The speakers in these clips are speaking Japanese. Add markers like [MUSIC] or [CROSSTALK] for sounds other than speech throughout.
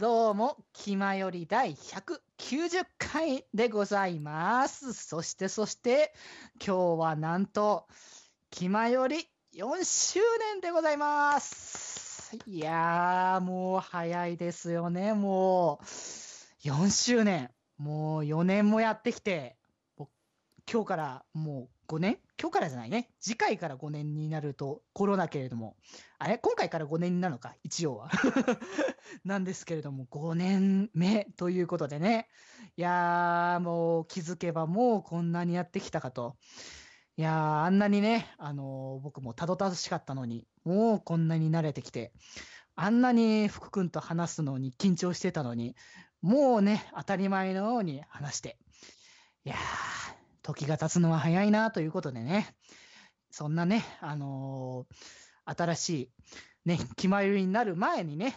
どうも、気まより第190回でございます。そして、そして、今日はなんと、気まより4周年でございます。いやー、もう早いですよね、もう。4周年。もう4年もやってきて、今日からもう5年今日からじゃないね。次回から5年になるとコロナけれども。あれ？今回から5年なのか？一応は。[LAUGHS] なんですけれども、5年目ということでね。いやー、もう気づけばもうこんなにやってきたかと。いやー、あんなにね、あのー僕もたどたどしかったのに、もうこんなに慣れてきて、あんなに福君と話すのに緊張してたのに、もうね、当たり前のように話して。いやー、時が経つのは早いなということでね、そんなね、あのー新しい、ね、気まよりになる前にね、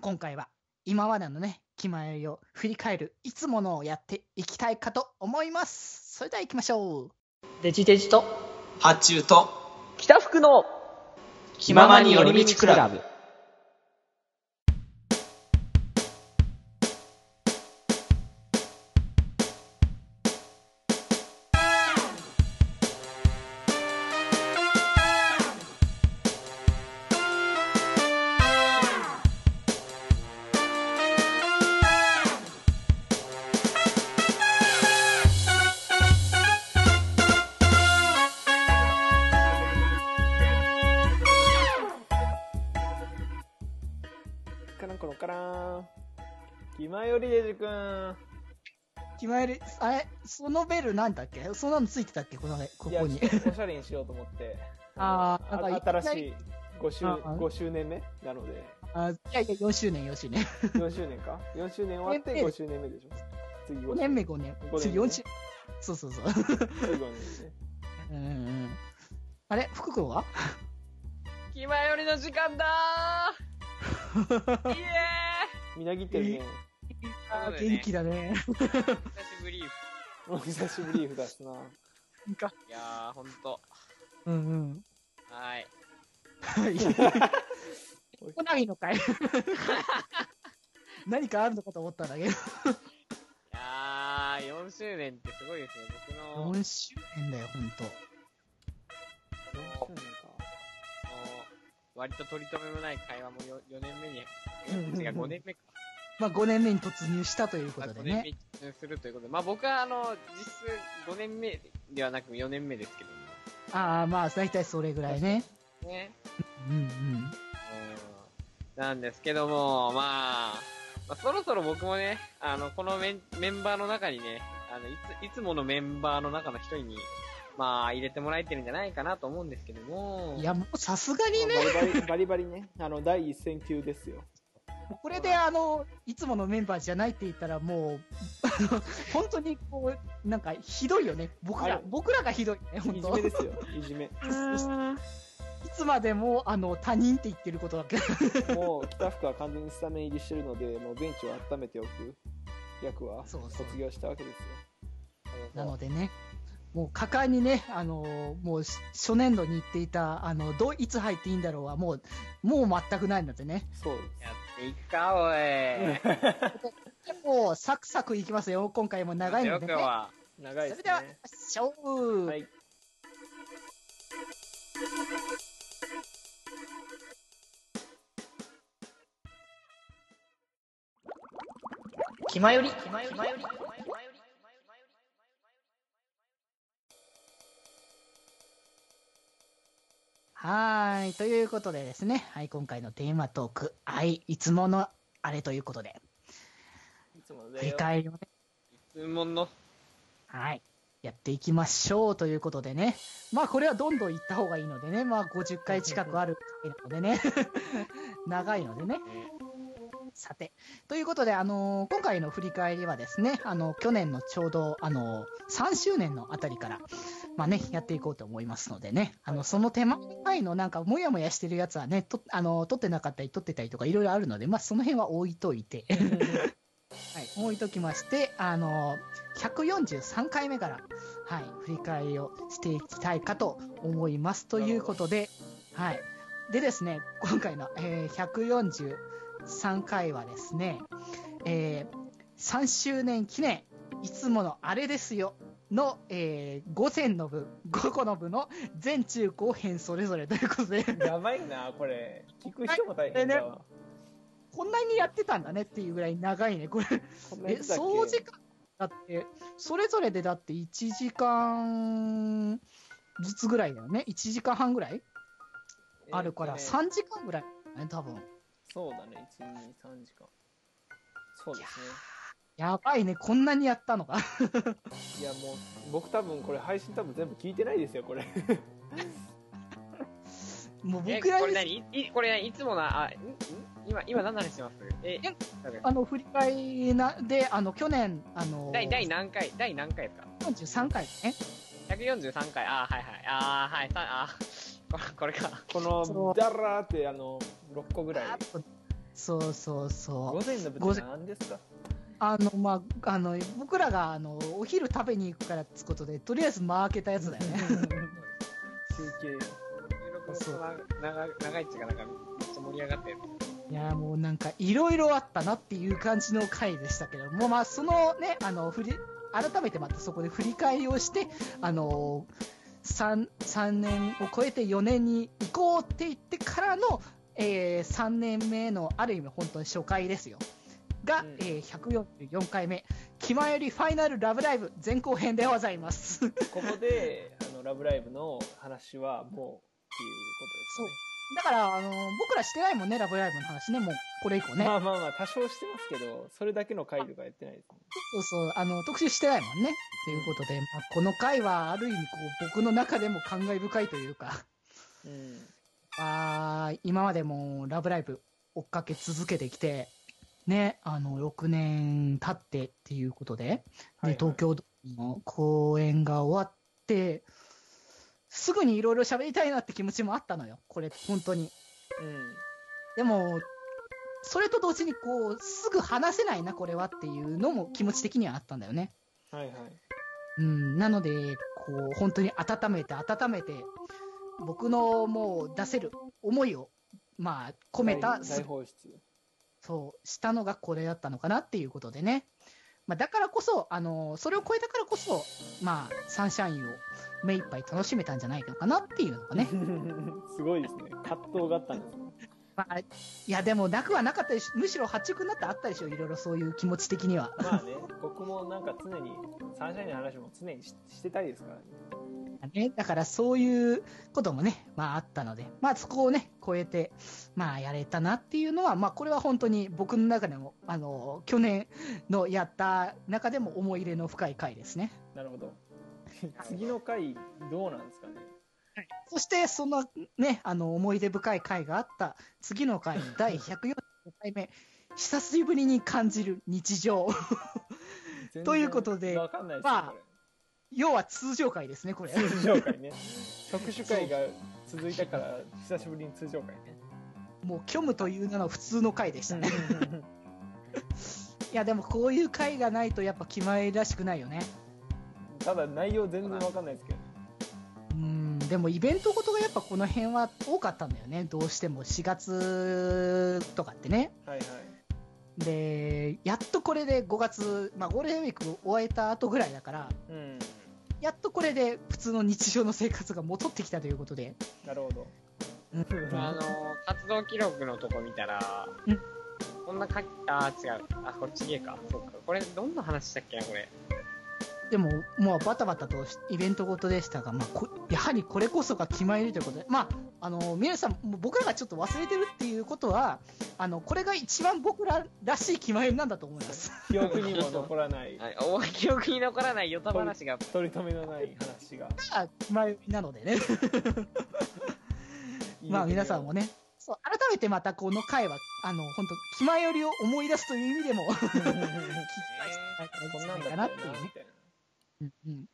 今回は今までのね、気まよりを振り返るいつものをやっていきたいかと思います。それでは行きましょう。デジデジと発注と北福の気ままに寄り道クラブ。そのベルなんだっけ？そんなのついてたっけ？この、ここに。おしゃれにしようと思って。あーなんかあ新しい5周ああ5周年目なので、あいやいや、4周年、4周年。4周年か ?4 周年終わって年目5周年目でしょ？次5年目、5年。五年目次4周そうそうそう。次5年目ね。うんうん。あれ？福君は？気まよりの時間だー [LAUGHS] イエみなぎってるね。あね元気だね。久しぶり。いお久しぶりだしな。なんかやー、ほんと。うんうん。はい。はい。[LAUGHS] 来ないのかい [LAUGHS] 何かあるのかと思ったんだけど。いやー、4周年ってすごいですね。僕の、4周年だよ、ほんと。4周年か。割と取り留めもない会話も 4, 4年目に、うん違う、5年目か。まあ5年目に突入したというこまあ5とでね。年目に突入するということで、まあ僕はあの、実質5年目ではなく4年目ですけども。ああ、まあ大体それぐらいね。ね。うんうん。うんなんですけども、まあ、まあ、そろそろ僕もね、あの、このメンメンバーの中にね、あの、いつ、いつものメンバーの中の一人に、まあ、入れてもらえてるんじゃないかなと思うんですけども。いや、もうさすがにね、バリバリ、バリバリね。あの、第一線級ですよ。これであの、いつものメンバーじゃないって言ったらもう、本当にこう、なんかひどいよね。僕ら僕らがひどいね、本いじ当めですよ。いじめ。[LAUGHS] いつまでも、あの、他人って言ってることだけど。[LAUGHS] もう、北福は完全にスタメン入りしてるので、もうベンチを温めておく役は卒業したわけですよ。なのでね、もう果敢にね、あのーもうし初年度に言っていた、あの、どう、いつ入っていいんだろうは、もう、もう全くないんだってね。そう。やっていくか、おい。でもう、サクサクいきますよ。今回も長いのでね。よくは。長いですそれでは、ね。しょう、はい。気まより。気まより。はーい。ということでですね、はい、今回のテーマトーク、はい、いつものあれということで、いつもの振り。返りをね、質問の。はい、やっていきましょうということでね、まあこれはどんどん行った方がいいのでね、まあ50回近くある回なのでね、[LAUGHS] 長いのでね、さて、ということで、あのー今回の振り返りはですね、あの、去年のちょうど、あのー3周年のあたりから、まあね、やっていこうと思いますのでね、あの、その手前のなんか、もやもやしてるやつはね、と、あの、撮ってなかったり、撮ってたりとか、いろいろあるので、まあ、その辺は置いといて、[LAUGHS] はい、置いときまして、あのー143回目から、はい、振り返りをしていきたいかと思います。ということで、はい。でですね、今回の、えー、140 3回はですね、えー3周年記念、いつものあれですよの、えー、5選の部、5個の部の全中後編それぞれということで、やばいな、これ。聞く人も大変だわ。こんなにやってたんだねっていうぐらい長いね、これ。え、総時間だって、それぞれでだって1時間ずつぐらいだよね。1時間半ぐらい？あるから、えーとね3時間ぐらいだね、多分。そうだね、1、2、3時間。そうですね。やばいね、こんなにやったのか。[LAUGHS] いや、もう、僕多分これ配信多分全部聞いてないですよ、これ。[LAUGHS] え、もう僕らにこれ何？いいこれいつもな、あ、んん？今、今何の話してます？え、あの、振り返りなで、あの、去年、あの、第、第何回？第何回ですか43回ね。143回。あー、はいはい。あー、はい。さあー、[LAUGHS] これ、これか。この、ダラーって、あの、6個ぐらい。そうそうそう。午前の部って何ですか？あの、まあ、あの、僕らが、あの、お昼食べに行くからってことで、とりあえず負けたやつだよね。集計。収録もその長長いっていうか、なんか、めっちゃ盛り上がったやつ。いや、もうなんか、いろいろあったなっていう感じの回でしたけども、まあ、そのね、あの、振り、改めてまたそこで振り返りをして、あの、3、三年を超えて4年に行こうって言ってからの、えー、3年目の、ある意味本当に初回ですよ。が、うんえー、144回目、気前よりファイナルラブライブ前後編でございます。ここで、あの、ラブライブの話はもう、っていうことですね。だから、あの僕らしてないもんね、ラブライブの話ね、もう、これ以降ね。まあまあまあ、多少してますけど、それだけの回とかやってないですね。そうそう、あの、特集してないもんね。ということで、まあ、この回はある意味、こう、僕の中でも感慨深いというか、うん。あー今までもラブライブ追っかけ続けてきて、ね、あの、6年経ってっていうことで、はいはいで、東京の公演が終わって、すぐにいろいろ喋りたいなって気持ちもあったのよ。これ、本当に。うん。でも、それと同時にこう、すぐ話せないな、これはっていうのも気持ち的にはあったんだよね。はいはい。うん、なので、こう、本当に温めて温めて、僕のもう出せる思いを、まあ、込めた大、大放出。そう、したのがこれだったのかなっていうことでね。まあ、だからこそ、あの、それを超えたからこそ、まあ、サンシャインを目いっぱい楽しめたんじゃないのかなっていうのがね。[LAUGHS] すごいですね。葛藤があったんですね。まあ、いや、でもなくはなかったでしむしろ発着になってあったでしょ、いろいろそういう気持ち的には。まあね、僕もなんか常に、サンシャインの話も常にししてたいですからね。ね、だからそういうこともね、まああったので、まあそこをね、超えて、まあやれたなっていうのは、まあこれは本当に僕の中でも、あの、去年のやった中でも思い入れの深い回ですね。なるほど。[LAUGHS] 次の回、どうなんですかね？そして、そのね、あの、思い出深い回があった次の回、[LAUGHS] 第145回目、久しぶりに感じる日常。[LAUGHS] ということでわかんないですまあよ、要は通常回ですね、これ。通常回ね。[LAUGHS] 特殊回が続いたから、久しぶりに通常回ね。もう虚無という名の普通の回でしたね。いや、でもこういう回がないとやっぱ決まりらしくないよね。ただ内容全然わかんないですけど。うん、でもイベントごとがやっぱこの辺は多かったんだよね。どうしても4月とかってね。はいはい。で、やっとこれで5月、まあゴールデンウィーク終えた後ぐらいだから、うん。やっとこれで普通の日常の生活が戻ってきたということで。なるほど。うんあの、活動記録のとこ見たらうん、こんな書き、あー、違う。あ、こっちげえか。そうか。これ、どんな話したっけな、これ。でも、もうバタバタとしイベントごとでしたが、まあ、こやはりこれこそが決まりということで、まあ、あの、皆さん、もう僕らがちょっと忘れてるっていうことは、あの、これが一番僕ららしい決まりなんだと思います。記憶にも残らない、[LAUGHS] はい、お記憶に残らないヨタ話が。[LAUGHS] 取り留めのない話が。が決まりなのでね。[LAUGHS] まあ、皆さんもね、そう、改めてまたこの回は、あの、本当気前よりを思い出すという意味でも、聞き返してもらえたらいいんじゃないかな、なっていうね。うんうん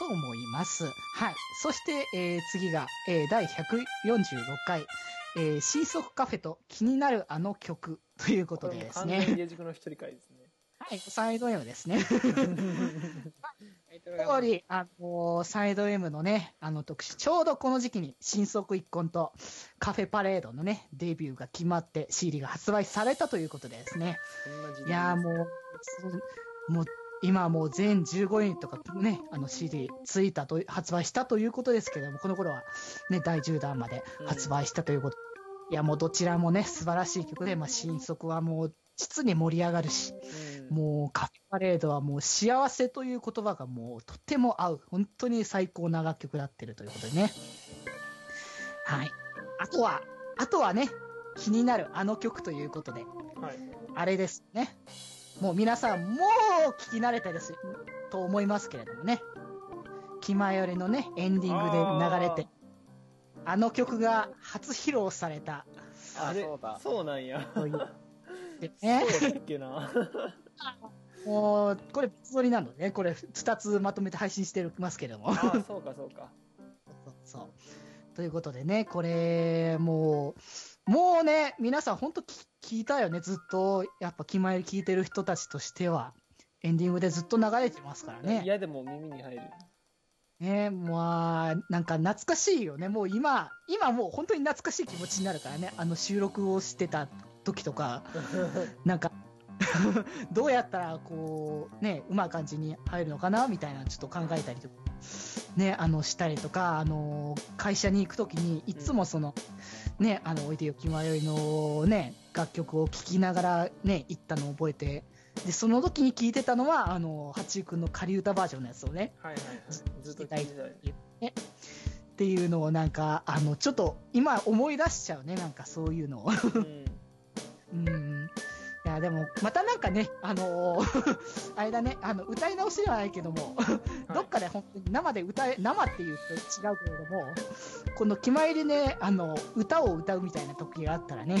と思います。はい。そして、えー次が、えー第146回、えー新速カフェと気になるあの曲 [LAUGHS] というこことでです完全にの一人会ですね。はい。サイド M ですね。[LAUGHS] [LAUGHS] え通り、あのーサイド M のね、あの特集、ちょうどこの時期に新速一婚とカフェパレードのね、デビューが決まって CD が発売されたということでですね。そんな時代いやーもうもう、今もう全15ユニットがね、あの CD ついたと、発売したということですけれども、この頃はね、第10弾まで発売したということ。いや、もうどちらもね、素晴らしい曲で、まあ、新速はもう、実に盛り上がるし、うんもうカフェパレードはもう幸せという言葉がもうとても合う。本当に最高な楽曲だってるということでね。はい。あとは、あとはね、気になるあの曲ということで、はい。あれですね。もう皆さん、もう聞き慣れたです、と思いますけれどもね。気前よりのね、エンディングで流れて、あの曲が初披露された。あれそうだそうなんや。[LAUGHS] そうだっけな。[LAUGHS] もう、これ別撮りなのでね、これ2つまとめて配信してますけれども。ああ、そうかそうか。そうそう。ということでね、これ、もう、もうね、皆さん本当き聞いたよね、ずっと、やっぱ、気前聞いてる人たちとしては、エンディングでずっと流れてますからね。嫌でも耳に入る。ね、まあ、なんか懐かしいよね。もう今、今もう本当に懐かしい気持ちになるからね。あの収録をしてた時とか、[LAUGHS] なんか、[LAUGHS] どうやったら、こう、ね、うまい感じに入るのかなみたいな、ちょっと考えたりとか、ね、あの、したりとか、あの、会社に行くときに、いつもその、ね、あの、おいでよきまよいのね、楽曲を聴きながらね、行ったのを覚えて、で、その時に聴いてたのは、あの、八井くんの仮歌バージョンのやつをね、はいはいはい。ずっと聞いてたよ。っていうのをなんか、あの、ちょっと今思い出しちゃうね、なんかそういうのを。うん。[LAUGHS] うん。いや、でも、またなんかね、あのー [LAUGHS] あれだね、あの、歌い直しではないけども、どっかで本当に生で歌え、生っていうと違うけれども、この決まりでね、あの、歌を歌うみたいな時があったらね、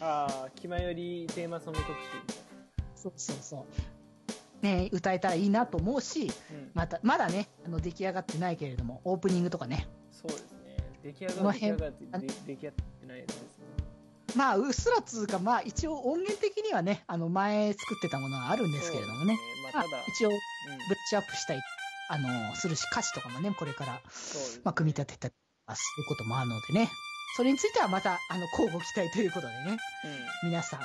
ああ、気前よりテーマソング特集。そうそうそう。ね、歌えたらいいなと思うし、うん。また、まだね、あの、出来上がってないけれども、オープニングとかね、そうですね。出来上がって出来辺上がってないですね。まあ、うっすらつうか、まあ、一応音源的にはね、あの、前作ってたものはあるんですけれどもね、ね。まあまあ、ただ、一応、うんブラッシュアップしたい、あの、するし、歌詞とかもね、これから、ねまあ、組み立てたりすることもあるのでね、それについてはまた、あの、交互期待ということでね、うん。皆さん、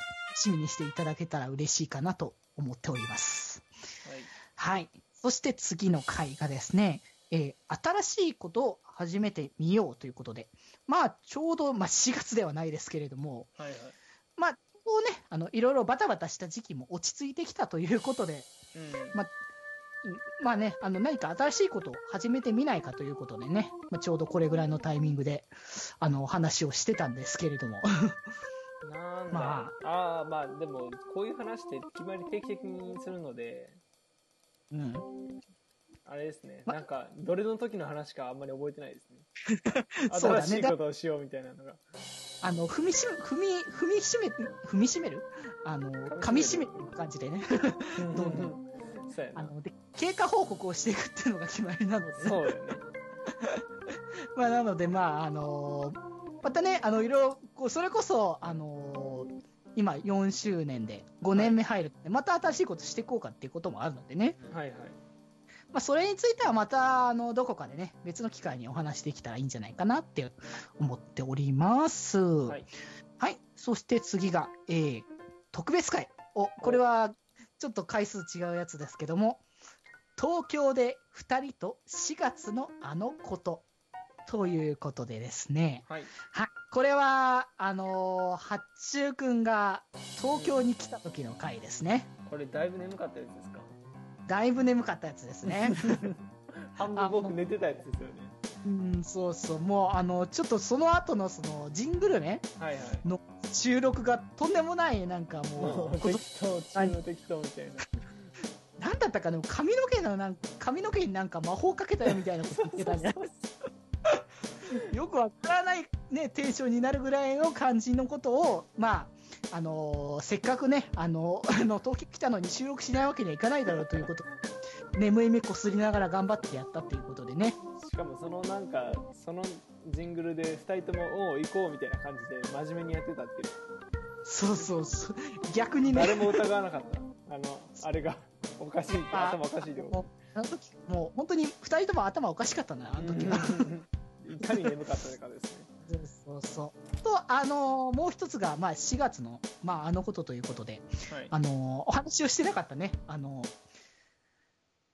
趣味にしていただけたら嬉しいかなと思っております。はい。はい。そして次の回がですね、えー新しいことを始めてみようということで、まあ、ちょうど、まあ、4月ではないですけれども、はいはい。まあ、こうね、あの、いろいろバタバタした時期も落ち着いてきたということで、うん。まうんまあね、あの、何か新しいことを始めてみないかということでね、まあ、ちょうどこれぐらいのタイミングで、あの、話をしてたんですけれども。なんだ、まああー、まあでも、こういう話って決まり定期的にするので、うん。あれですね、まなんか、どれの時の話かあんまり覚えてないですね。[LAUGHS] そうだね新しいことをしようみたいなのが。あの、踏みしめ、踏み、踏みしめ、踏みしめる？あの、噛みしめる感じでね。どんどんそうやな。あの、で、経過報告をしていくっていうのが決まりなので、そうよね。[LAUGHS] まあ、なので、まあ、あのまたね、あの、いろいろ、こう、それこそ、あの今4周年で5年目入るので、また新しいことしていこうかっていうこともあるのでね。はいはい。まあ、それについてはまた、あの、どこかでね、別の機会にお話できたらいいんじゃないかなって思っております。ははいい。そして次が、えー、特別会。お、これは、ちょっと回数違うやつですけども、東京で2人と4月のあのこと。ということでですね。はい。はい。これは、あのー、八中くんが東京に来た時の回ですね。これだいぶ眠かったやつですか？だいぶ眠かったやつですね。[LAUGHS] 半分僕寝てたやつですよね。うん、そうそう。もう、あの、ちょっとその後のその、ジングルね、はいはい。の収録がとんでもない、なんかももう [LAUGHS] 適当、中の適当みたいな。[LAUGHS] なんだったかな、髪の毛のなんか、髪の毛になんか魔法かけたよみたいなこと言ってたんじゃないよくわからないね、テンションになるぐらいの感じのことを、まあ、あのーせっかくね、あのー [LAUGHS] あの、東京来たのに収録しないわけにはいかないだろうということで眠い目こすりながら頑張ってやったっていうことでね。しかもそのなんか、そのジングルで二人とも、おう行こうみたいな感じで真面目にやってたっていう。そうそうそう。逆にね。誰も疑わなかった。[LAUGHS] あの、あれが、おかしいって、あ頭おかしいってこもうあの時、もう本当に二人とも頭おかしかったな、あの時は。いかに眠かったかですね。[LAUGHS] そうそうそう。と、あのーもう一つが、まあ、4月の、まあ、あのことということで、はい。あのーお話をしてなかったね、あのー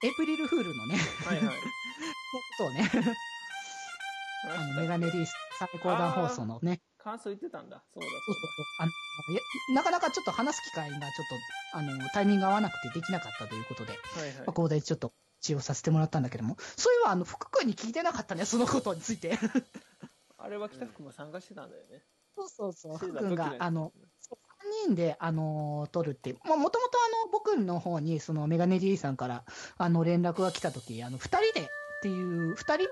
エイプリルフールのね、はいはい。[LAUGHS] ことをね、[LAUGHS] あのメガネリース最高段放送のね、感想言ってたんだ。そうだそうそうそうなかなかちょっと話す機会がちょっと、あの、タイミング合わなくてできなかったということで。はいはいまあ、。ここでちょっと一応させてもらったんだけども、そういえば、あの、福君に聞いてなかったね、そのことについて。あれは北福も参加してたんだよね。そうそうそう、福君があの、3人で、あのー撮るって、まあ、もともとあの、僕の方に、その、メガネ D さんから、あの、連絡が来た時、あの、2人でっていう、2人、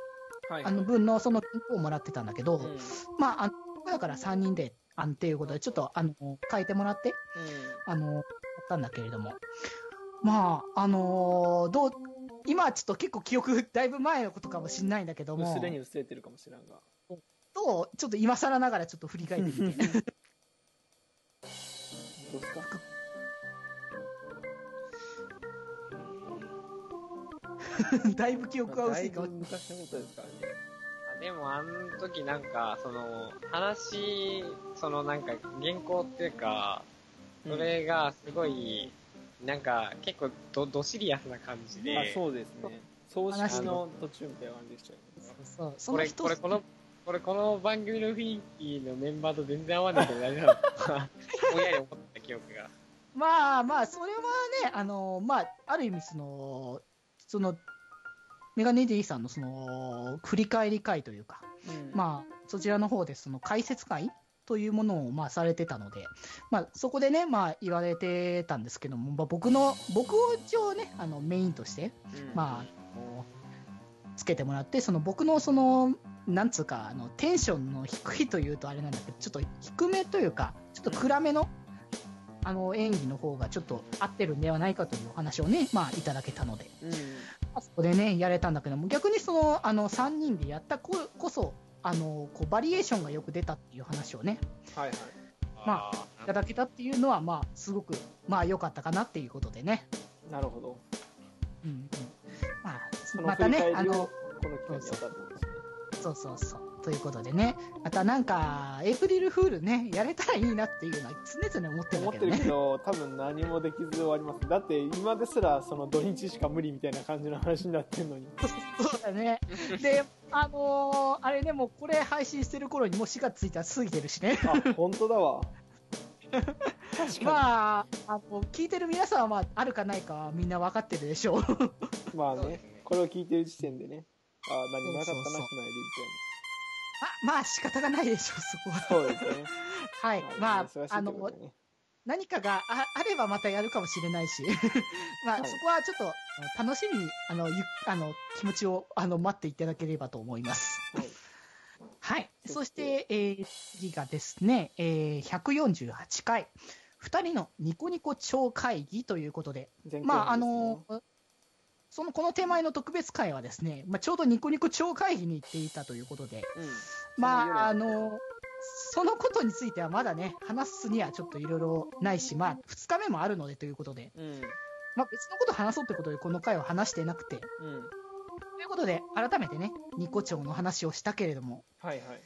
はい。あの、分のその、ピンクをもらってたんだけど、うん。うん。まあ、あの、だから3人で、あの、っていうことで、ちょっと、あの、変えてもらって、あの、やったんだけれども。まあ、あのーどう、今はちょっと結構記憶、だいぶ前のことかもしれないんだけども、薄れに薄れてるかもしれんが。と、ちょっと今更ながらちょっと振り返ってみて。どうですかだいぶ記憶が薄いかも昔のことですからね。あでも、あの時なんか、その、話、そのなんか、原稿っていうか、それがすごい、なんか、結構ど、どシリアスな感じで、あ、そうですね。葬式の途中みたいな感じでしたよね。そうそう、そこれ、これ、この、これ、この番組の雰囲気のメンバーと全然合わないけど大丈夫ぼんやり思った記憶が。まあまあ、それはね、あの、まあ、ある意味その、その、メガネ D さんのその、振り返り会というか、うん。まあ、そちらの方でその解説会というものをまあされてたので、まあ、そこでね、まあ言われてたんですけども、まあ、僕の、僕を一応ね、あのメインとして、うん。まあ、つけてもらって、その僕のその、なんつうか、あの、テンションの低いというとあれなんだけど、ちょっと低めというか、ちょっと暗めの、あの、演技の方がちょっと合ってるんではないかというお話をね、まあいただけたので、うん。あそこでね、やれたんだけども、逆にその、あの、3人でやったここそ、あの、こう、バリエーションがよく出たっていう話をね、はいはい。まいただけたっていうのは、まあ、すごく、まあ、良かったかなっていうことでね。なるほど。うんうん。まそあ、またね、あの、この機会にやったってことですね。そうそうそう。ということでね、またなんか、エイプリルフールね、やれたらいいなっていうのは常々思ってるん思ってるけだけどね。ど、多分何もできず終わります。だって今ですらその土日しか無理みたいな感じの話になってんのに。そうだね。で、あのーあれね、もうこれ配信してる頃にもう4月1日は過ぎてるしね。あ、本当だわ。ままあ、あの、聞いてる皆さんは、まあ、あるかないかはみんな分かってるでしょう。あね、これを聞いてる時点でね、あ何もなかったな、そうそうそうくないでまあ、まあ、仕方がないでしょう、そこは。そうですね。はい。まあ忙しい、ってあの何かがああればまたやるかもしれないし、[LAUGHS] まあ、はいそこはちょっと、楽しみに、あの、ゆあの、気持ちを、あの、待っていただければと思います。はいはい。そしてて、えー次がですね、えー148回、二人のニコニコ超会議ということで、前回まあ、あの、その、この手前の特別会はですね、まあ、ちょうどニコニコ超会議に行っていたということで、うん。まあ、あそのそのことについてはまだね、話すにはちょっといろいろないし、まあ、二日目もあるのでということで、うん。まあ、別のこと話そうってことでこの回は話してなくて、うん。ということで、改めてね、ニコ町の話をしたけれども、はいはい。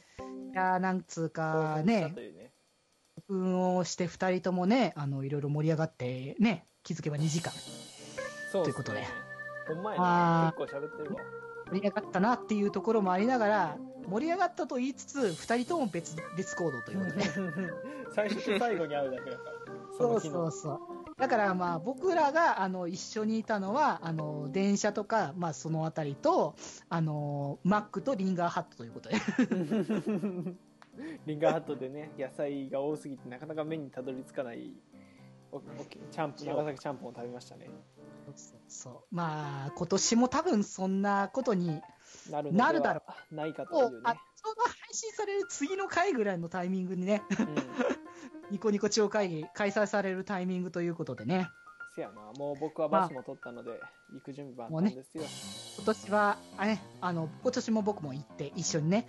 いやーなんつうかねうね。運をして二人ともね、あの、いろいろ盛り上がって、ね、気づけば2時間ということでほんまやあな。ー結構喋ってるわ。盛り上がったなっていうところもありながら、盛り上がったと言いつつ、二人とも別、別行動ということでね。[LAUGHS] 最初と最後に会うだけだから。そうそうそう。だからまあ僕らがあの一緒にいたのは、あの電車とか、まあそのあたりと、あのマックとリンガーハットということで。[LAUGHS] リンガーハットでね、野菜が多すぎてなかなか目にたどり着かない、おおチャンプ、長崎チャンプを食べましたね。そうそうまあ今年も多分そんなことに、なるだろう。ないかともいううね。あちょうど配信される次の回ぐらいのタイミングにね、うん。[LAUGHS] ニコニコ超会議開催されるタイミングということでね、せやな、もう僕はバスも取ったので、行く準備万端ですよ。今年は、あね、あの、今年も僕も行って一緒にね、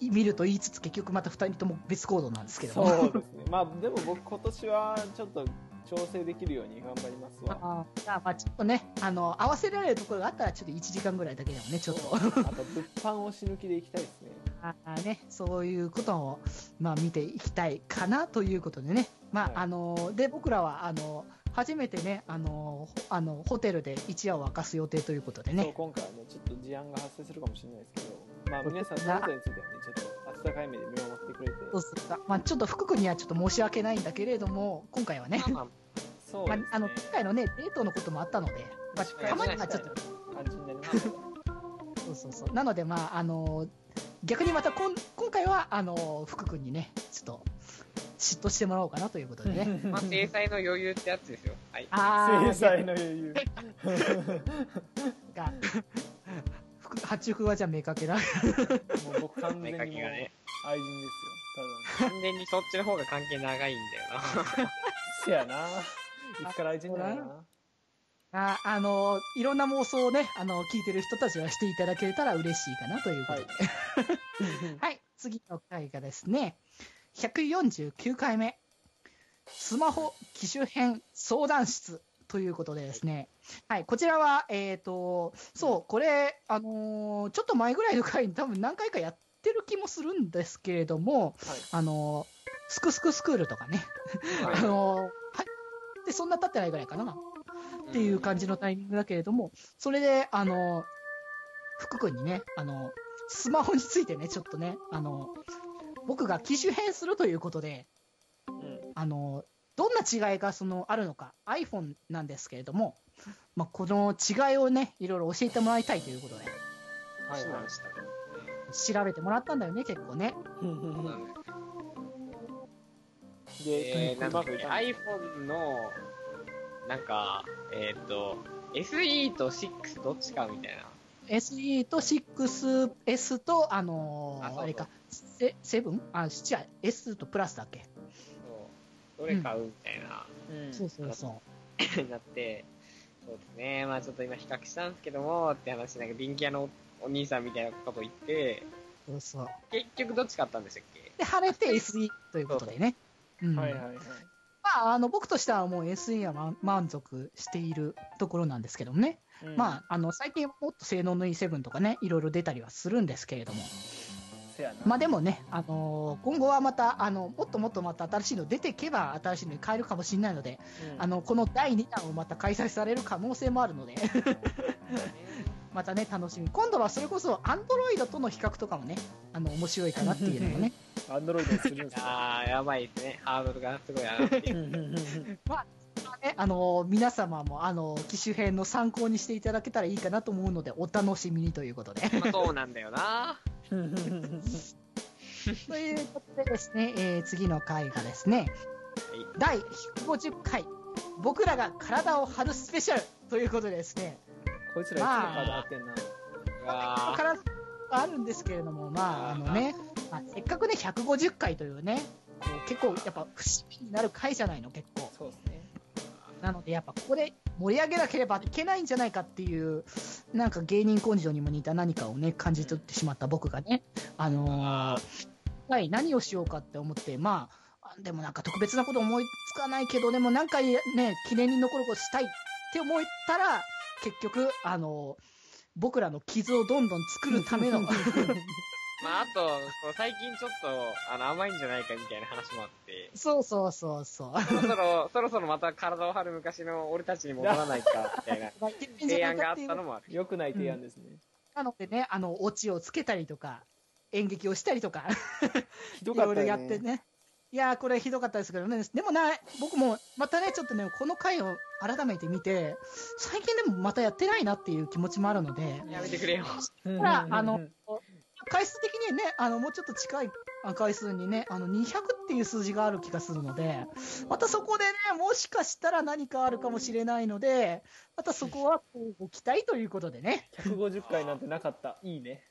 い見ると言いつつ結局また二人とも別行動なんですけども。そうですね。まあでも僕今年はちょっと調整できるように頑張りますわ。あーじゃあ、まあちょっとね、あの、合わせられるところがあったら、ちょっと1時間ぐらいだけでもね、ちょっと。あと、物販を死ぬ気でいきたいですね。[LAUGHS] あーね、そういうことを、まあ、見ていきたいかなということでね、まあはいあので僕らはあの初めてねあのほあのホテルで一夜を明かす予定ということでそうね、今回はね、ちょっと事案が発生するかもしれないですけど、まあ、皆さん、そのことについてはね、ちょっと温かい目で見守ってくれて、そうそうまあ、ちょっと福君にはちょっと申し訳ないんだけれども、今回はね、まあそうですね、まあ、あの今回のねデートのこともあったので、まあ、たまにはちょっと、感じになりますね。[LAUGHS] そうそうそう、なので、まあ、あの逆にまたこん今回はあの福君にね、ちょっと嫉妬してもらおうかなということでね。[LAUGHS] まあ、制裁の余裕ってやつですよ。はい。あー制裁の余裕。[LAUGHS] が福八福はじゃあ目かけらもう僕完全目にもうかけがね。愛人ですよ。完全にそっちの方が関係長いんだよただの。[LAUGHS] せやな。いつから愛人だよな。ああのいろんな妄想をねあの聞いてる人たちはしていただけたら嬉しいかなということで、はい、[LAUGHS] 次の回がですね149回目スマホ機種編相談室ということでですね、はい、こちらは、えっ、と、そう、これ、あのーちょっと前ぐらいの回に多分何回かやってる気もするんですけれども、はいあのースクスクスクールとかね、な。あのーはい。で、そんな経ってないぐらいかな。っていう感じのタイミングだけれども、それで、あの、福君にね、あの、スマホについてね、ちょっとね、あの、僕が機種変するということで、うんあの、どんな違いがそのあるのか、iPhone なんですけれども、まあ、この違いをね、いろいろ教えてもらいたいということで、はいはそうでしたね。調べてもらったんだよね、結構ね。でえー、なん iPhone の、なんか、えっ、と、SE と6どっちかみたいな。SE と 6S と、あのーあそうそうあれか、セセブン？あ、7 S とプラスだっけ？どれ買うみたいな、うんそうそうそう。[LAUGHS] なって、そうですね。まあちょっと今比較したんですけども、って話、なんか電気屋のお兄さんみたいなこと言って、そうそう。結局どっち買ったんでしたっけで、晴れて SE ということでね。うんはいはいはい。まあ、あの、僕としてはもう SE は満満足しているところなんですけどもね。うんまあ、あの、最近もっと性能のいい7とかね、いろいろ出たりはするんですけれども。まあでもね、あのー今後はまた、あの、もっともっとまた新しいの出ていけば、新しいのに変えるかもしれないので、うんあの、この第2弾をまた開催される可能性もあるので、[LAUGHS] またね、楽しみ。今度はそれこそ、アンドロイドとの比較とかもね、あの、面白いかなっていうのもね。アンドロイドにするんですか？あー、やばいですね。ハードルがすごい上がっている。ね、あの皆様もあの機種編の参考にしていただけたらいいかなと思うのでお楽しみにということで。まあそうなんだよな。[LAUGHS] ということでですね、えー次の回がですね、第150回僕らが体を張るスペシャルということでですね、こいつらいつもカード貼ってんな。うわー体があるんですけれども、まああのね、まあ、せっかくね150回というね、結構やっぱ節目になる回じゃないの結構。そうですね。なので、やっぱここで盛り上げなければいけないんじゃないかっていう、なんか芸人根性にも似た何かをね、感じ取ってしまった僕がね、あのーはい、何をしようかって思って、まあ、でもなんか特別なこと思いつかないけど、でもなんかね、記念に残ることしたいって思ったら、結局、あのー僕らの傷をどんどん作るための、[LAUGHS] まあ、あと、こう最近ちょっと、あの、甘いんじゃないかみたいな話もあって、そうそうそうそう。そろそろ、そろそろまた体を張る昔の俺たちに戻らないか、みたいな提案があったのもある。良くない提案ですね。なのでね、あの、オチをつけたりとか、演劇をしたりとか、ひどかっいろいろやってね。ね。いやー、これひどかったですけどね。でもな、僕もまたね、ちょっとね、この回を改めて見て、最近でもまたやってないなっていう気持ちもあるので、やめてくれよ。うんただ、あの、回数的にね、あの、もうちょっと近いあ回数にね、あの、200っていう数字がある気がするので、またそこでね、もしかしたら何かあるかもしれないので、またそこはこうご期待ということでね。150回なんてなかった。[LAUGHS] いいね。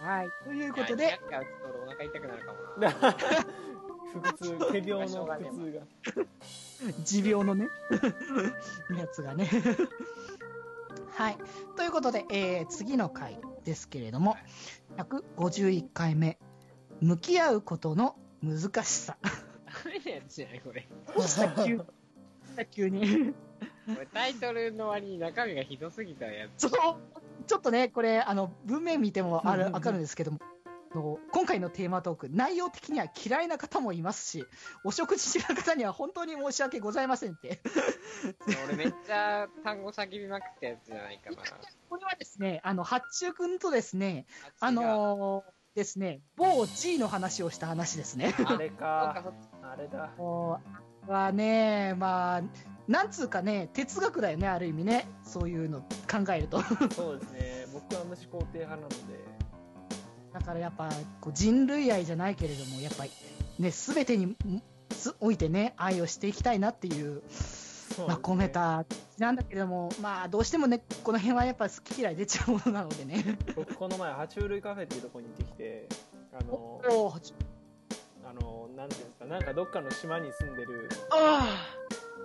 はい。ということいやで、200回打つと俺お腹痛くなるかもな。腹痛、手病の腹痛が。[LAUGHS] 持病のね、[LAUGHS] やつがね。はい。ということで、えー次の回ですけれども、151回目、向き合うことの難しさ。れのやつじゃないこれ。どうした急に。急に。これタイトルの割に中身がひどすぎたやつ。そう。ちょっとね、これ、あの、文面見てもある、わかるんですけども、あの今回のテーマトーク、内容的には嫌いな方もいますし、お食事中の方には本当に申し訳ございませんって。俺めっちゃ単語叫びまくったやつじゃないかな。これはですね、あの、八中くんとですね、あのーですね、某 G の話をした話ですね。あれかあれだはね、まあ、なんつうかね、哲学だよね、ある意味ね。そういうの考えると。そうですね僕は無視肯定派なのでだからやっぱ、こう人類愛じゃないけれども、やっぱり、ね、すべてにおいてね、愛をしていきたいなっていう、まあ、込めた、なんだけれども、まあ、どうしてもね、この辺はやっぱ好き嫌い出ちゃうものなのでね。僕この前爬虫類カフェっていうところに行ってきてあのあのなんていうんですかなんかどっかの島に住んでるあ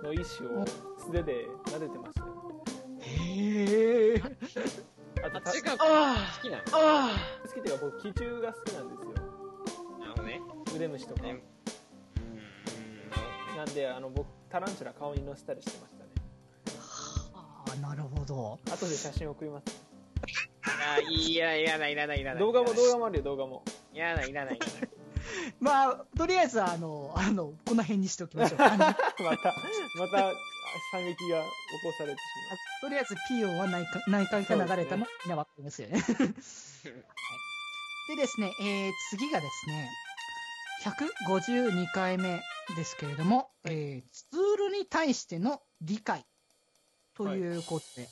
の一種を素手で撫でてましたよへえ。あとたあっちが好好きなのきっていうか僕気球が好きなんですよ。なるほどね。腕虫とか。ね。なんであの僕タランチュラ顔に乗せたりしてましたね。ああ、なるほど。後で写真送ります。あ、いや、いらない、いらない、いらない。動画も動画もあるよ動画も。いらない、いらない、いらない。まあ、とりあえず、あの、あの、この辺にしておきましょう。[LAUGHS] またまた惨劇が起こされてしとりあえず P 音は何か何回か流れたの、みんなわかりますよね。はい、でですね、えー、次がですね、152回目ですけれども、えー、ツールに対しての理解ということで、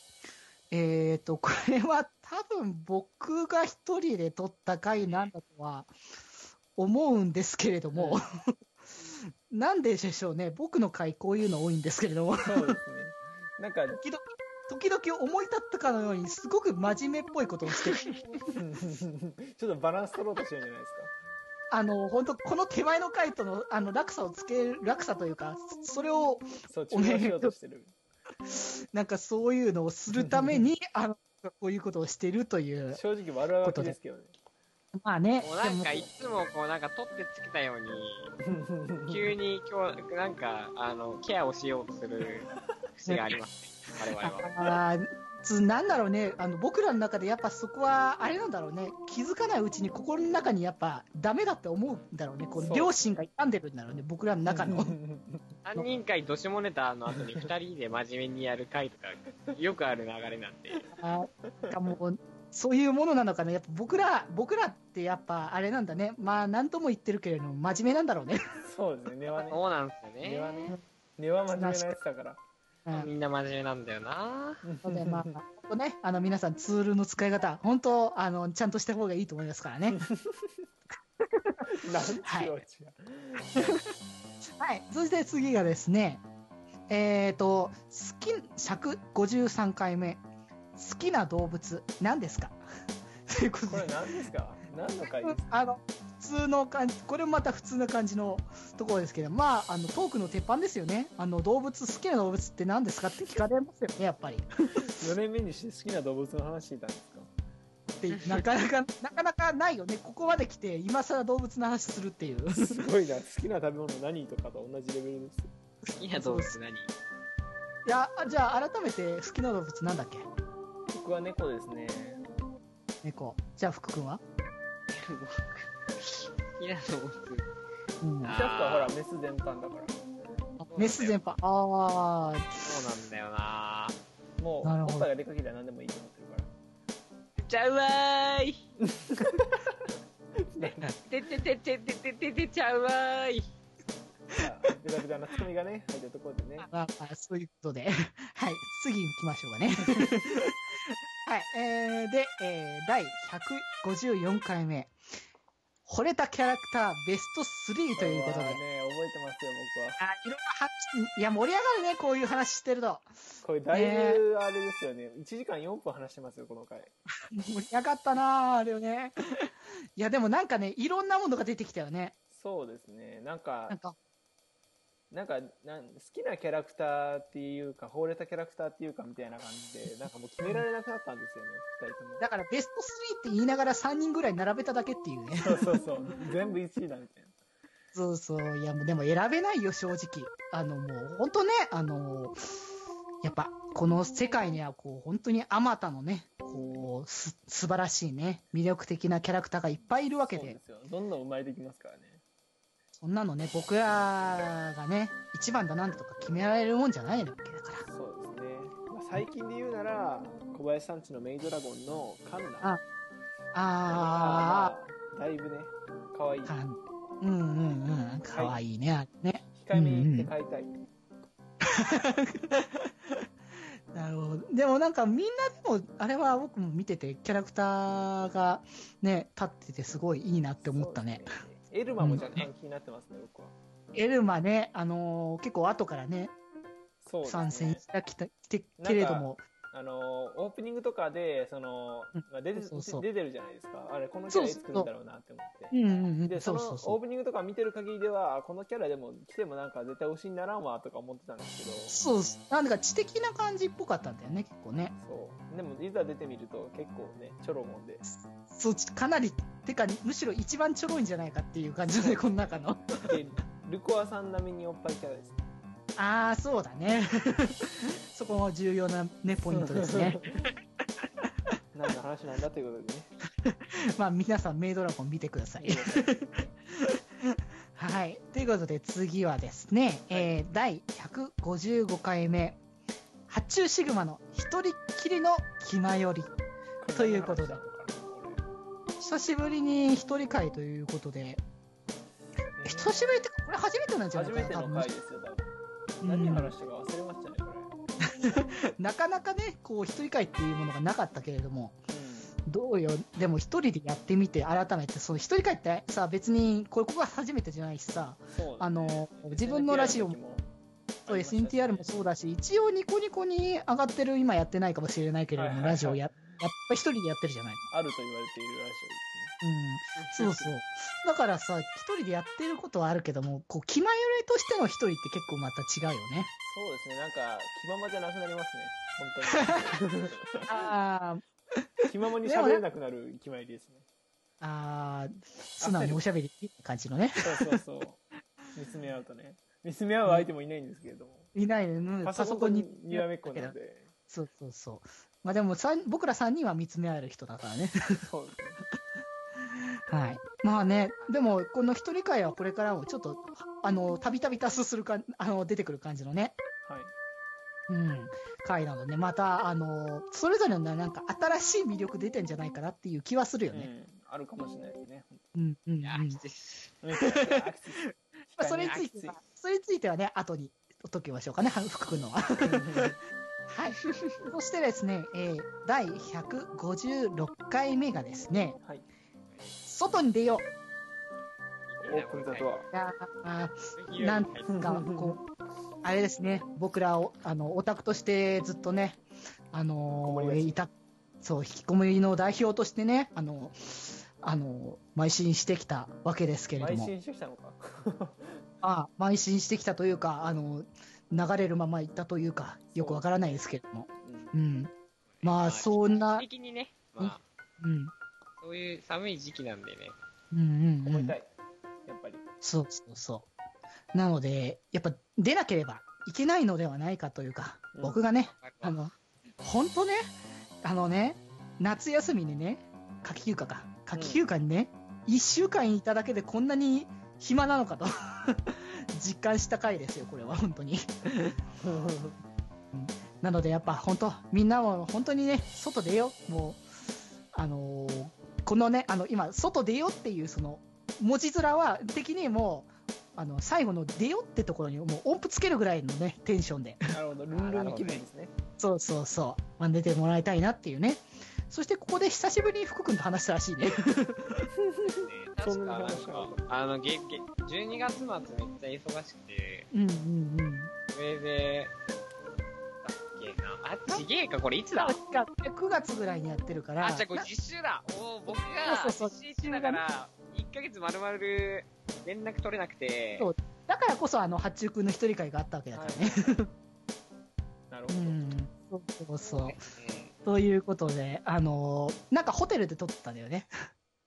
えーと、これは多分僕が一人で撮った回なんだとは思うんですけれども、なんででしょうね、僕の回こういうの多いんですけれども。そうですねなんか時々、時々思い立ったかのように、すごく真面目っぽいことをしてる。[LAUGHS] ちょっとバランス取ろうとしてるんじゃないですかあの、本当この手前の回との、あの、落差をつける、落差というか、それを、そう中和しようとしてるなんかそういうのをするために、[LAUGHS] あの、こういうことをしてるという。正直悪あがきですけどねまあね、もうなんか、いつもこう、なんか、取ってつけたように、急に今日、なんか、あの、ケアをしようとする節がありますね。[LAUGHS] 我々は。あーつなんだろうね、あの、僕らの中でやっぱそこは、あれなんだろうね、気づかないうちに心の中にやっぱダメだって思うんだろうね、こそうう、両親が病んでるんだろうね、僕らの中の。[LAUGHS] 3人会どしもネタの後に2人で真面目にやる会とか、よくある流れなんで。[LAUGHS] あかもう、そういうものなのかな。やっぱ僕ら、僕らってやっぱあれなんだね。まあ、なんとも言ってるけれども、真面目なんだろうね。そうですね根はねそうなんですよ根はね。ね根は真面目なやつだからうん。みんな真面目なんだよなので、まあ、本当ね、あの、皆さんツールの使い方、本当、あの、ちゃんとした方がいいと思いますからね。[LAUGHS] なんちゅうオチやはい。そして次がですね、えっ、と、好き、153回目、好きな動物、何ですか？[LAUGHS] ということこれで、何ですか？何の回ですかあの、普通の感じ、これもまた普通な感じのところですけど、まあ、あの、トークの鉄板ですよね。あの、動物、好きな動物って何ですかって聞かれますよね、やっぱり。[LAUGHS] 4年目にして好きな動物の話してたんですか？って、なかなか、なかなかないよね。ここまで来て、今更動物の話するっていう。すごいな。好きな食べ物何とかと同じレベルです。好きな動物何？いや、あじゃあ、改めて好きな動物なんだっけ？僕は猫ですね猫。じゃあ、福君は？好きな。うんあジャスカはほらメス全般だからメス全般。ああ、そうなんだよなもうおっぱいがでかければ何でもいいと思ってるからちゃうわーい [LAUGHS] ててててててててちゃうわーいベタベタなツッコミがね入ったところでねまあ、まあ、そういうことで。はい、次行きましょうかね。[LAUGHS] はい、えー、で、えー、第154回目。惚れたキャラクターベスト3ということで。ね覚えてますよ僕はあ、いろいろ話、いや、盛り上がるね、こういう話してると。これだいぶあれですよね1時間4分話してますよこの回 [LAUGHS] 盛り上がったなぁ、あれよね。いや、でもなんかね、いろんなものが出てきたよね。そうですねなんかなんか、なんかなん好きなキャラクターっていうか惚れたキャラクターっていうかみたいな感じでなんかもう決められなくなったんですよね2人ともだからベスト3って言いながら3人ぐらい並べただけっていうね。そうそうそう全部1位だみたいな [LAUGHS] そうそう。いや、もうでも選べないよ、正直。あの、もう、本当ね、あの、やっぱ、この世界には、こう、本当にあまたのね、こう、す、素晴らしいね、魅力的なキャラクターがいっぱいいるわけでそうで、すよ。どんどん生まれてきますからね。そんなのね、僕らがね、一番だなんとか決められるもんじゃないわけだから。そうですね。まあ、最近で言うなら、小林さんちのメイドラゴンのカンナ。ああだいぶね、可愛いー、かん、うんうんうん、かわいいね、あれね。控えめに言って買いたい。なるほど。でもなんかみんなでも、あれは僕も見てて、キャラクターがね、立っててすごいいいなって思ったね。ね。エルマも若干気になってますね、僕は。エルマね、あのー結構後からね、ね。参戦したきた、てけれども、あのオープニングとかで、そのうん、まあ、出てそうそう出てるじゃないですか。あれ、このキャラいつ来るんだろうなって思って。で、そのオー。プニングとか見てる限りでは、このキャラでも来てもなんか絶対推しにならんわとか思ってたんですけど、そうなんだか知的な感じっぽかったんだよね、結構ね。そう。でも、いざ出てみると結構ね、ちょろもんで。そう、かなり、てか、むしろ一番ちょろいんじゃないかっていう感じだね、この中の。で、ルコアさん並みにおっぱいキャラです。ああ、そうだね。そこも重要なね、ポイントですね。[LAUGHS] 何の話なんだということでね。[LAUGHS] まあ、皆さん、メイドラゴン見てください。[LAUGHS] はい。ということで、次はですね、えー、第155回目、発注シグマの一人っきりの気まより。ということで久しぶりに一人会ということで、久しぶりってこれ初めてなんじゃない初かな、多分めての回ですよ、多分。うん何話したか忘れ [LAUGHS] なかなかね、こう、一人会っていうものがなかったけれども、れ。どうよ、でも一人でやってみて、改めて、その一人会ってさ、別に、これ、ここが初めてじゃないしさ。あの、自分のラジオも、そう SNTR もそうだし、一応ニコニコに上がってる、今やってないかもしれないけれども、ラジオや、やっぱ一人でやってるじゃない。あると言われているらしいうん。そうそう。だからさ、一人でやってることはあるけども、こう、気まよりとしての一人って結構また違うよね。そうですね、なんか、気ままじゃなくなりますね。本あ当に。[LAUGHS] 気ままに喋れなくなる決まりですね。あー、素直におしゃべりっていう感じのね。そうそうそう。見つめ合うとね。見つめ合う相手もいないんですけれども。いないね。うんパパソコンにに。にらめっこなんで。そうそうそう。まあでも僕ら3人は見つめ合える人だからね。そうですね。はい。まあね、でも、この一人会はこれからもちょっと、あの、たびたび多数するか、あの、出てくる感じのね、はい。うん、会なので、また、あの、それぞれのねなんか新しい魅力出てんじゃないかなっていう気はするよね。うん。あるかもしれないね。うん、うん、うん。いや、[LAUGHS] まあ、それについては、それについてはね、後に解きましょうかね、[LAUGHS] 福君のは。[LAUGHS] はい。そしてですね、えー第156回目がですね、はい。外に出よう。オープンザドア。いやーなんか、こう、あれですね、僕らを、あの、オタクとしてずっとね、あのー、いた、そう、引きこもりの代表としてね、あの、あの、邁進してきたわけですけれど邁も、進してきたのか。[LAUGHS] あ邁進してきたというか、あの、流れるまま行ったというか、よくわからないですけれども、うん。うん。まあ、そんな、的にね、まあ、うん、そういう寒い時期なんでね。うん、うん、うん思いた。い。やっぱり。そうそうそう。なので、やっぱ出なければいけないのではないかというか、うん僕がね、あの、本当ね、あのね、夏休みにね、夏季休暇か、夏季休暇にね、一、週間いただけでこんなに暇なのかと、[LAUGHS] 実感した回ですよ、これは本当に。なのでやっぱ本当、みんなも本当にね、外出よう。もう、あのーこのね、あの、今、外出ようっていうその、文字面は的にもう、あの、最後の出ようってところにもう音符つけるぐらいのね、テンションで。なるほど。ルンルン気分ですね。そうそうそう。まあ、出てもらいたいなっていうね。そしてここで久しぶりに福君と話したらしいね。確かなんか、あの、げ、げ、12月末めっちゃ忙しくて、うんうんうん。それで、けな。あ、ちげえか、これいつだ？確か9月ぐらいにやってるから。あ、じゃあこれ実習だおー僕がそうそうそう実習中だから、1ヶ月丸々連絡取れなくて、そうだからこそあの、八中君の一人会があったわけだからね。なるほど。うん。そうそうそう。うんということで、あのーなんかホテルで撮ったんだよね。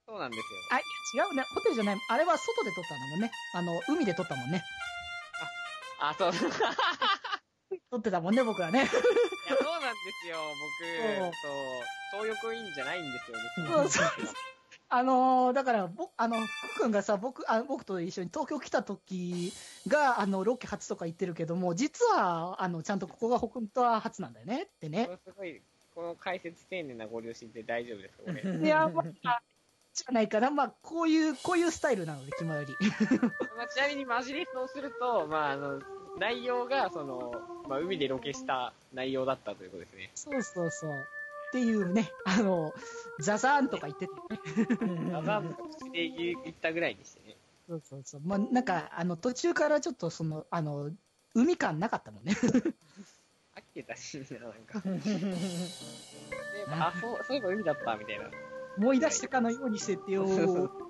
そうなんですよ。あ、いや違うね。ホテルじゃない。あれは外で撮ったんだもんね。あの、海で撮ったもんね。あ、そう。いや、そう撮ってたもんね、僕らね。なんですよ。僕、そう、東横インじゃないんですよ。僕そうそうあのーだから、ぼ、あの、福君がさ、僕、あ僕と一緒に東京来た時が、あの、ロケ初とか行ってるけども、実は、あの、ちゃんとここが本当は初なんだよねってね。すごい、この解説丁寧なご両親で大丈夫ですかこれ。[LAUGHS] いや、まあ、じゃないかな。まあ、こういう、こういうスタイルなので、気まより。[LAUGHS] まあ、ちなみにマジレスをすると、まあ、あの、内容が、その、まあ、海でロケした内容だったということですね。そうそうそう。っていうね、あの、ザザーンとか言っててね。あざんと口で言ったぐらいにしてね。そうそうそう。まあ、なんか、あの、途中からちょっとその、あの、海感なかったもんね。飽きてたし、なんか。であ、そう、そういえば海だった、みたいな。思い出したかのように設定を、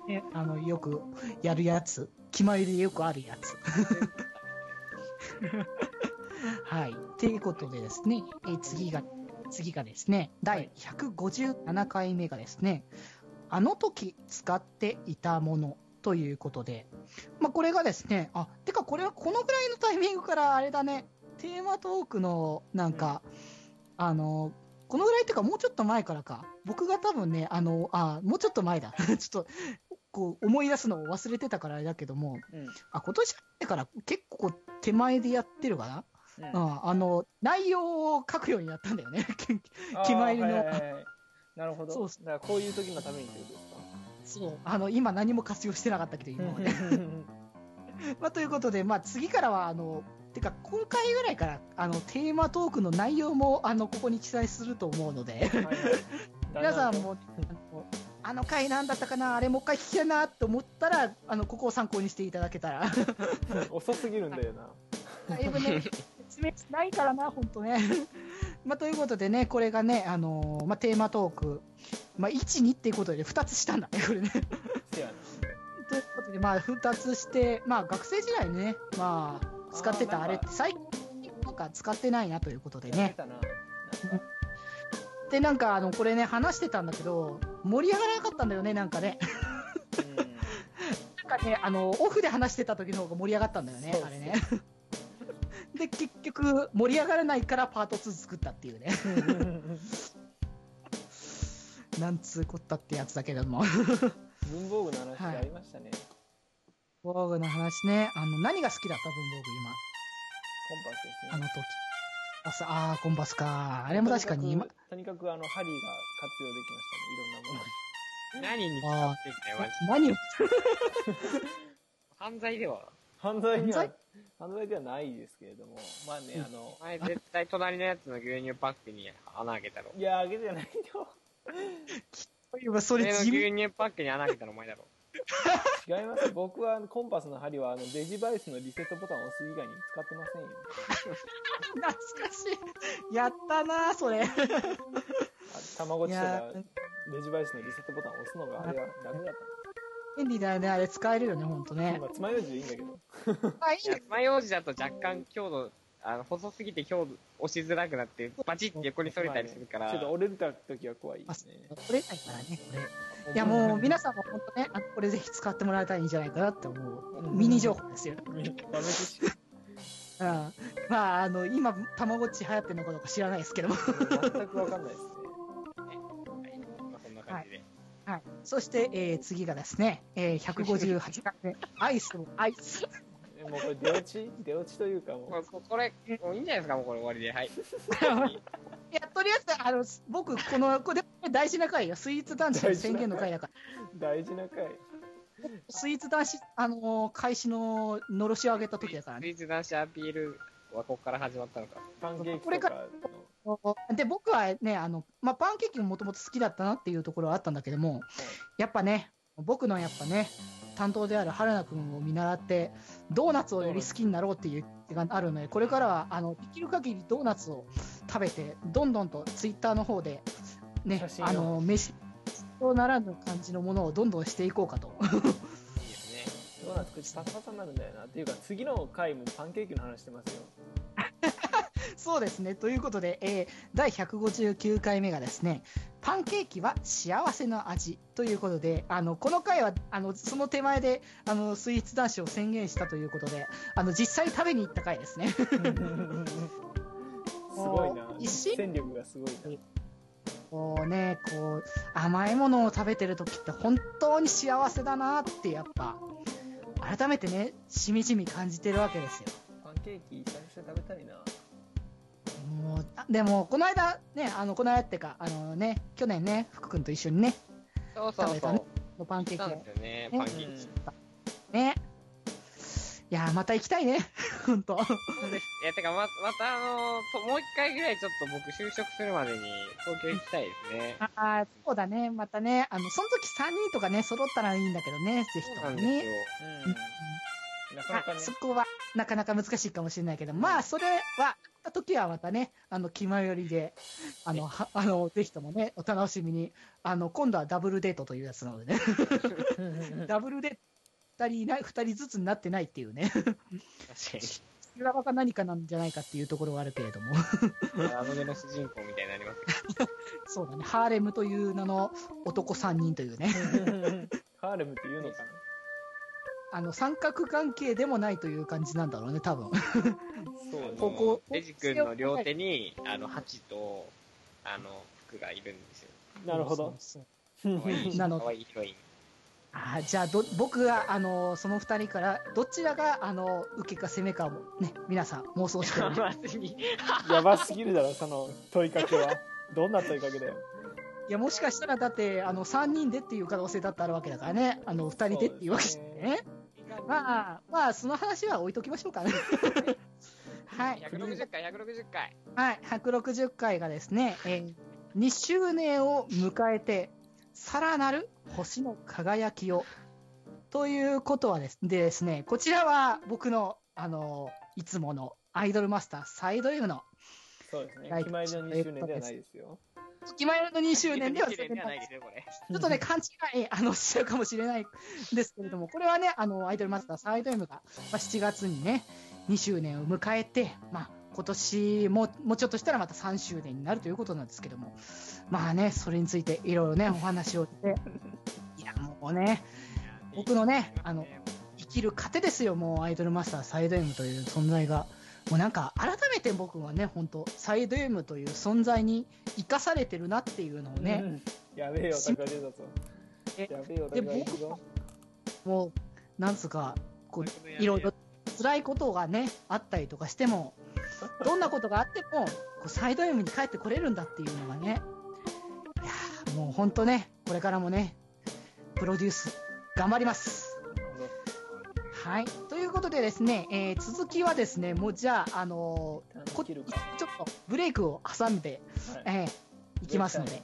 ね、あの、よくやるやつ。決まりでよくあるやつ。[LAUGHS] [LAUGHS] はい。ということでですね、えー次が、次がですね、第157回目がですね、あの時使っていたものということで、まあ、これがですね、あ、てかこれはこのぐらいのタイミングからあれだね、テーマトークのなんか、あの、このぐらいっていうかもうちょっと前からか。僕が多分ね、あの、あ、もうちょっと前だ。[LAUGHS] ちょっと、こう思い出すのを忘れてたからあれだけども、うん。あ、今年入ってから結構手前でやってるかな、うん、あの、内容を書くようになったんだよね。決まりの。はいはいはいなるほど。そうそだからこういう時のためにってことですか？そう。あの、今何も活用してなかったけど、今まで。まあ、ということで、まあ、次からは、あの、てか、今回ぐらいから、あの、テーマトークの内容も、あの、ここに記載すると思うので、[LAUGHS] 皆さんも、あの回なんだったかな、あれもう一回聞きたいなと思ったら、あの、ここを参考にしていただけたら。[LAUGHS] 遅すぎるんだよな。だいぶね、説明しないからな、ほんとね。まあ、ということでね、これがね、あのーまあ、テーマトーク、まあ、1、2っていうことで2つしたんだね、これね。せやな。ということで、まあ、2つして、まあ、学生時代ね、まあ、使ってたあれって最近なんか使ってないなということでね。やってたな。なんかで、なんか、あの、これね、話してたんだけど、盛り上がらなかったんだよね、なんかね。なんかね、あの、オフで話してた時の方が盛り上がったんだよねあれね。で、結局、盛り上がらないからパート2作ったっていうね。うんなんつうこったってやつだけども。文房具の話がありましたね。文房具の話ね。あの、何が好きだった文房具今？コンパスですね。あの時。あさあー、コンパスか。あれも確かに今、とにかくとにかくあの、ハリーが活用できましたね。いろんなものに。何に使ってんだよ、マジで。何？を、犯罪では。犯罪には犯、犯罪ではないですけれども、まあね、あの、お前絶対隣のやつの牛乳パックに穴開けたろ。いや、あげてないよ。[LAUGHS] 今そ俺の牛れ地味？乳パックに穴開けたのお前だろ。[LAUGHS] 違います。僕はコンパスの針はあのデジバイスのリセットボタンを押す以外に使ってませんよ。懐かしい。やったなそれ。あたまごっちとかデジバイスのリセットボタンを押すのがあれは楽だっ便利だよね。あれ使えるよね、ほんとた。ねま。あ、爪楊枝でいいんだけど。あ、いい爪楊枝だと若干強度、あの、細すぎて強度押しづらくなって、バチって横に反れたりするから。ちょっと折れた時は怖いですね。取れないからね、これ。いや、もう皆さんも本当ね、あこれぜひ使ってもらえたらいいんじゃないかなって思う。ミニ情報ですよ。うん。まあ、あの、今、たまごっち流行ってるのかどうか知らないですけども。全くわかんないですね。はい。まあ、そんな感じで。はい。そして、えー次がですね、えー158回目、[LAUGHS] アイスもアイス。えもうこれ出落ち？出落ちというかももうここれ、もういいんじゃないですか、もうこれ終わりで。はい。[LAUGHS] いや、とりあえず、あの、僕、この、これ大事な回よ。スイーツ男子の宣言の回だから。う大事な回。スイーツ男子、あのー開始ののろしを上げた時だからね。スイーツ男子アピールはここから始まったのか。パンケーキことれかかの。で、僕はね、あの、まあ、パンケーキももともと好きだったなっていうところはあったんだけども、やっぱね、僕のやっぱね、担当である春菜くんを見習って、ドーナツをより好きになろうっていう気があるので、これからは、あの、できる限りドーナツを食べて、どんどんとツイッターの方で、ねあの、飯とならぬ感じのものをどんどんしていこうかと。いいですね。ドーナツ口パサパサになるんだよな。っていうか、次の回もパンケーキの話してますよ。そうですね。ということで、えー第159回目がですね、パンケーキは幸せの味ということで、あの、この回は、あの、その手前で、あの、スイーツ男子を宣言したということで、あの、実際食べに行った回ですね。[LAUGHS] すごいな一心？戦力がすごいなこうね、こう、甘いものを食べてる時って本当に幸せだなって、やっぱ、改めてね、しみじみ感じてるわけですよ。パンケーキ久々食べたいなもうあでも、この間、ね、あの、この間ってか、あのね、去年ね、福君と一緒にね、そうそうそう食べたね。のパンケーキをですよね、ねパンケーキ。ね。いやー、また行きたいね。[LAUGHS] 本当。いや、てか、ま、またあのと、もう一回ぐらいちょっと僕就職するまでに東京行きたいですね。ああ、そうだね。またね、あの、その時3人とかね、揃ったらいいんだけどね、ぜひそうともね。なんですよ。うんなかなかねあそこはなかなか難しいかもしれないけど、まあ、それは、た時はまたね、あの、気前よりで、あの、[LAUGHS] はあの、ぜひともね、お楽しみに、あの、今度はダブルデートというやつなのでね、[LAUGHS] ダブルデート、二人いない、二人ずつになってないっていうね、確か修羅場か何かなんじゃないかっていうところはあるけれども、に。ラノベの主人公みたいになりますけど。[LAUGHS] そうだね、ハーレムという名の男3人というね、ハーレムって言うのかなあの、三角関係でもないという感じなんだろうね、多分。そうねここデジ君の両手に、あの、ハチと、あの、服がいるんですよ。なるほどなのかわいいヒロイン。あーじゃあど、僕が、あのその二人から、どちらが、あの受けか攻めかをね、皆さん妄想して、まずに。[LAUGHS] やばすぎるだろその問いかけはどんな問いかけだよいや、もしかしたら、だって、あの、三人でっていう可能性だってあるわけだからね、あの、二人でっていうわけですね。まあ、まあ、その話は置いときましょうかね。[LAUGHS] はい。160回、160回。はい。160回がですね、えー2周年を迎えて、さらなる星の輝きを。ということはですでですね、こちらは僕の、あの、いつものアイドルマスターサイド M の、そうですねはい決まりの2周年ではないですよ決まりの2周年では2周年ではないですよ、これ。ちょっとね、勘違い、あの、[LAUGHS] しちゃうかもしれないんですけれども、これはね、あの、アイドルマスターサイド M が、まあ、7月にね、2周年を迎えて、まあ、今年も、もうちょっとしたらまた3周年になるということなんですけども、まあね、それについていろいろね、お話をして、[LAUGHS] いや、もうね、僕のねあの生きる糧ですよ、もうアイドルマスターサイド M という存在が。もうなんか、改めて僕はね、本当サイド M という存在に生かされてるなっていうのをね、うん。やべえよ高出たぞ。えやべえよ高で出たぞもう、なんつうか、こう、いろいろ辛いことがね、あったりとかしても、[LAUGHS] どんなことがあっても、こうサイド M に帰ってこれるんだっていうのがね、いやーもう本当ね、これからもね、プロデュース、頑張ります。はい。ということでですね、えー続きはですね、もうじゃあ、あのーこちょっとブレイクを挟んで、はい。えーいきますので、